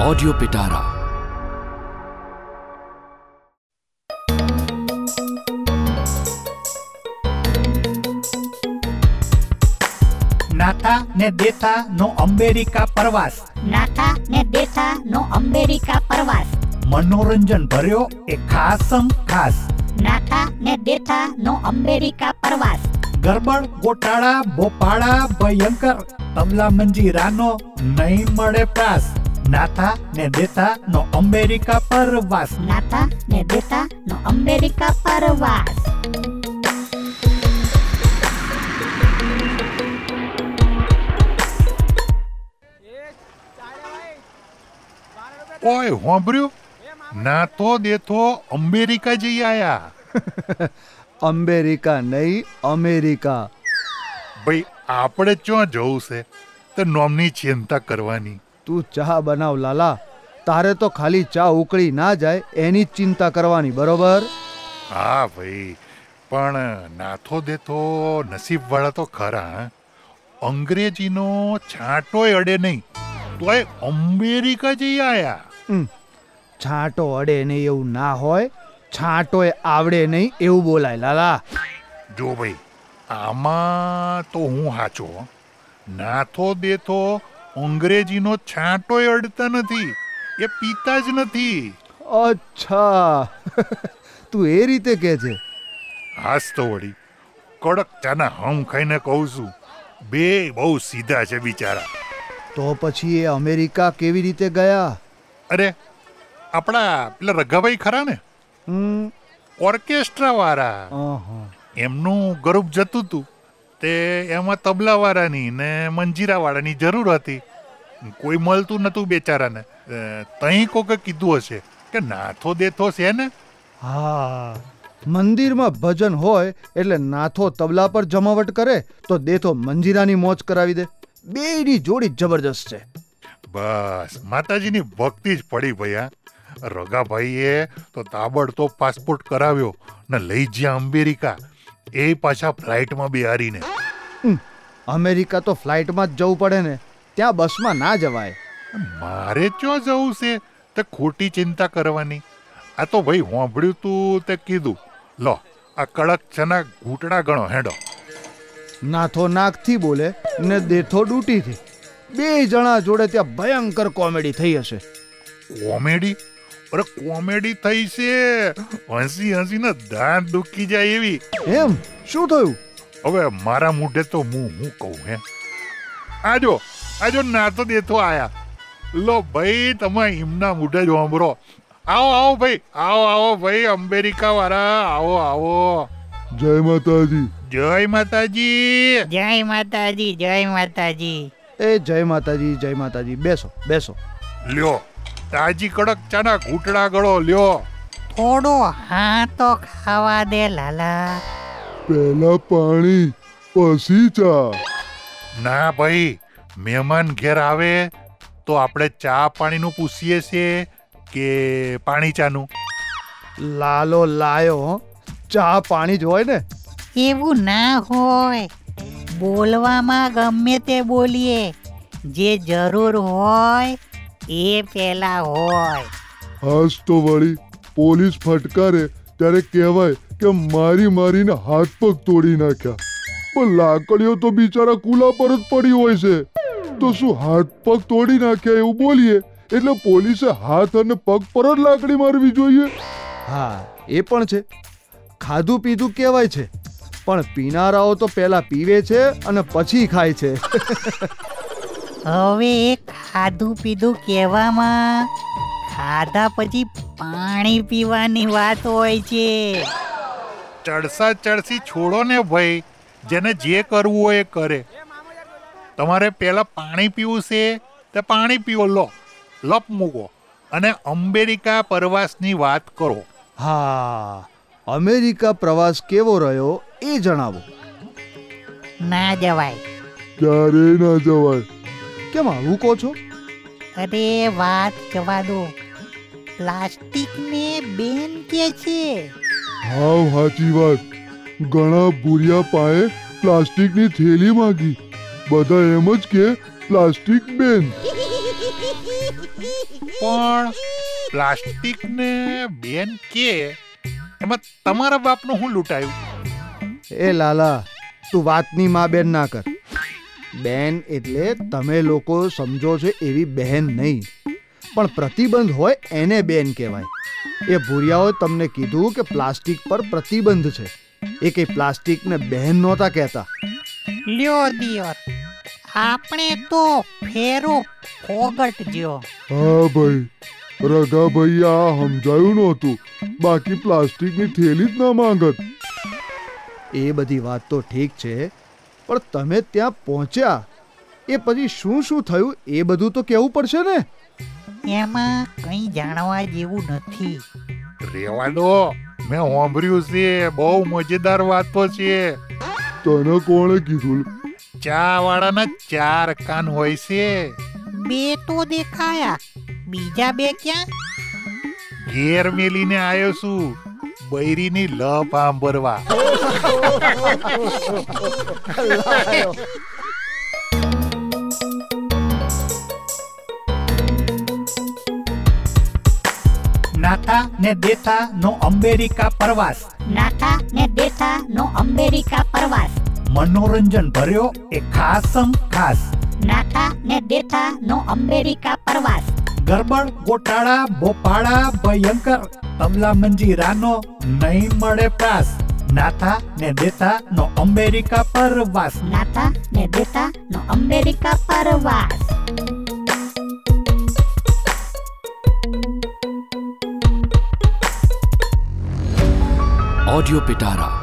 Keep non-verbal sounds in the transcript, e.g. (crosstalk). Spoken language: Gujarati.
ઓડિયો પિટારા નાથા ને દેથા નો અમેરિકા પ્રવાસ. નાથા ને દેથા નો અમેરિકા પ્રવાસ. મનોરંજન ભર્યો એ ખાસ ખાસ. નાથા ને દેથા નો અમેરિકા પ્રવાસ. ગરબડ ગોટાળા બોપાળા ભયંકર. તબલા મંજીરાનો નહીં મળે પ્રાસ. નાથા ને દેતા નો અમેરિકા પરવાસ. નાથા ને દેતા નો અમેરિકા પરવાસ. ઓય હોંભર્યું? ના તો દેતો અમેરિકા જઈ આયા. અમેરિકા નહીં અમેરિકા. ભાઈ આપણે ક્યાં જવું છે? તો નોમની ચિંતા કરવાની. તું ચા બનાવ લાલા. તારે તો ખાલી ચા ઉકળી ના જાય એની જ ચિંતા કરવાની બરોબર? હા ભાઈ. પણ નાથો દેતો નસીબવાળા તો ખરા અંગ્રેજીનો છાંટોય અડે નહીં. તોય અમેરિકા જઈ આયા. છાંટો અડે નહીં એવું ના હોય છાંટોય આવડે નહીં એવું બોલાય લાલા. જો ભાઈ આમાં તો હું હાચો. નાથો દેતો અંગ્રેજીનો છાંટોય અડતા નથી એ પીતા જ નથી. અચ્છા. (laughs) તું એ રીતે કે છે? હાસ તો વળી. કડક ચાના હમ ખાઈને કહું છું. બે બહુ સીધા છે બિચારા. તો પછી એ અમેરિકા કેવી રીતે ગયા? અરે આપણા પેલા રઘાભાઈ ખરા ને? ઓર્કેસ્ટ્રા વાળા. એમનું ગરુપ જતું હતું તે એમાં તબલાવાળાની ને મંજીરાવાળાની જરૂર હતી. કોઈ મળતું નતું બેચારાને. તહીં કોકે કીધું હશે કે નાથો દેથો છે ને? હા મંદિરમાં ભજન હોય એટલે નાથો તબલા પર જમાવટ કરે તો દેથો મંજીરાની મોજ કરાવી દે. બેની જોડી જબરજસ્ત છે. બસ માતાજીની ભક્તિ જ પડી ભૈયા. રગાભાઈએ તો તાબડતોબ પાસપોર્ટ કરાવ્યો ને લઈ જ્યાં અમેરિકા એ પાછા ફ્લાઇટમાં બિહારીને. અમેરિકા તો ફ્લાઇટમાં જ જવું પડે ને ત્યાં બસમાં ના જવાય. મારે ક્યાં જવું છે? તે ખોટી ચિંતા કરવાની. આ તો ભાઈ હોંભળ્યું તું તે કીધું. લો આ કડક ચના ઘૂંટડા ગણો હેડો. નાથો નાકથી બોલે ને દેથો ડૂટીથી. બે જણા જોડે ત્યાં ભયંકર કોમેડી થઈ હશે. કોમેડી? અરે કોમેડી થઈ છે. હસી હસીને દાંત દુખી જાય એવી. એમ? શું થયું? હવે મારા મોઢે તો હું હું કહું હે? આજો આજો ના તો દેતો આયા. લો ભાઈ તમે એમના મોઢે જ સાંભળો આવો આવો ભાઈ આવો આવો ભાઈ અમેરિકા વાળા આવો આવો. જય માતાજી. જય માતાજી. જય માતાજી જય માતાજી. એ જય માતાજી જય માતાજી. બેસો બેસો. લ્યો તાજી કડક ચાના ઘૂંટડા ગળો લ્યો. થોડો હા તો ખાવા દે લાલા. પહેલા પાણી પછી ચા ના ભાઈ મહેમાન ઘેર આવે તો આપણે ચા પાણીનું પૂછીએ છીએ કે પાણી ચાનું? લાલો લાયો ચા પાણી જ હોય ને? એવું ના હોય. બોલવામાં ગમે તે બોલીએ. જે જરૂર હોય એ પેલા હોય. હસ તો વળી પોલીસ ફટકારે ત્યારે કહેવાય કે મારી મારીને હાથ પગ તોડી નાખ્યા. પણ લાકડીઓ તો બિચારા કુલા પર જ પડી હોય છે. તો શું હાથ પગ તોડી નાખ્યા એવું બોલીએ? એટલે પોલીસે હાથ અને પગ પર જ લાકડી મારવી જોઈએ. હા એ પણ છે. ખાધું પીધું કહેવાય છે. પણ પીનારાઓ તો પહેલા પીવે છે અને પછી ખાય છે. હવે ખાધું પીધું કહેવામાં ખાધા પછી પાણી પીવાની વાત હોય છે. ચડસા ચડસી છોડો ને ભાઈ જેને જે કરવું હોય એ કરે. તમારે પહેલાં પાણી પીવું છે તે પાણી પીવો લો લપ મૂકો અને અમેરિકા પ્રવાસની વાત કરો. હા અમેરિકા પ્રવાસ કેવો રહ્યો એ જણાવો. ના જવાય. ક્યારે ના જવાય? કેમ આવું કહો છો? અરે વાત જવા દો. પ્લાસ્ટિકને બેન કે છે? હાવ સાચી વાત. ઘણા ભૂરિયા પાએ પ્લાસ્ટિકની થેલી માંગી. બધા એમ જ કે પ્લાસ્ટિક બેન. પણ પ્લાસ્ટિક ને બેન કે એમાં તમારા બાપનું હું લૂંટાયું? એ લાલા તું વાતની માં બેન ના કર. બેન એટલે તમે લોકો સમજો છો એવી બહેન નહીં. પણ પ્રતિબંધ હોય એને બેન કહેવાય. એ ભૂરિયાઓએ તમને કીધું કે પ્લાસ્ટિક પર પ્રતિબંધ છે. એ કઈ પ્લાસ્ટિકને બહેન નહોતા કહેતા. લ્યો દિયર આપણે તો ફેરો ફોગટ જ્યો હા ભાઈ રઘાભાઈ આ સમજાયું નહોતું. બાકી પ્લાસ્ટિકની થેલી જ ના માંગત. એ બધી વાત તો ઠીક છે પણ તમે ત્યાં પહોંચ્યા. એ પછી શું શું થયું એ બધું તો કહેવું પડશે ને? એમાં કંઈ જાણવા જેવું નથી. રેવા દો મેં સાંભળ્યું છે બહુ મજેદાર વાતો છે. તને કોણે કીધું? ચા વાળાના ચાર કાન હોય છે. બે તો દેખાયા. બીજા બે ક્યાં? ઘેર મેલીને આવ્યો છું બૈરીની લપ આંબરવા. (laughs) નાથા ને દેથા નો અમેરિકા પ્રવાસ. નાથા ને દેથા નો અમેરિકા પ્રવાસ. મનોરંજન ભર્યો એ ખાસમ ખાસ. નાથા ને દેથા નો અમેરિકા પ્રવાસ. ગરબડ ગોટાળા ભોપાળા ભયંકર. તબલા મંજીરાનો નહીં મળે પ્રાસ. નાથા ને દેથા નો અમેરિકા પ્રવાસ. નાથા ને દેથા નો અમેરિકા પ્રવાસ. ઓડિયો પિટારા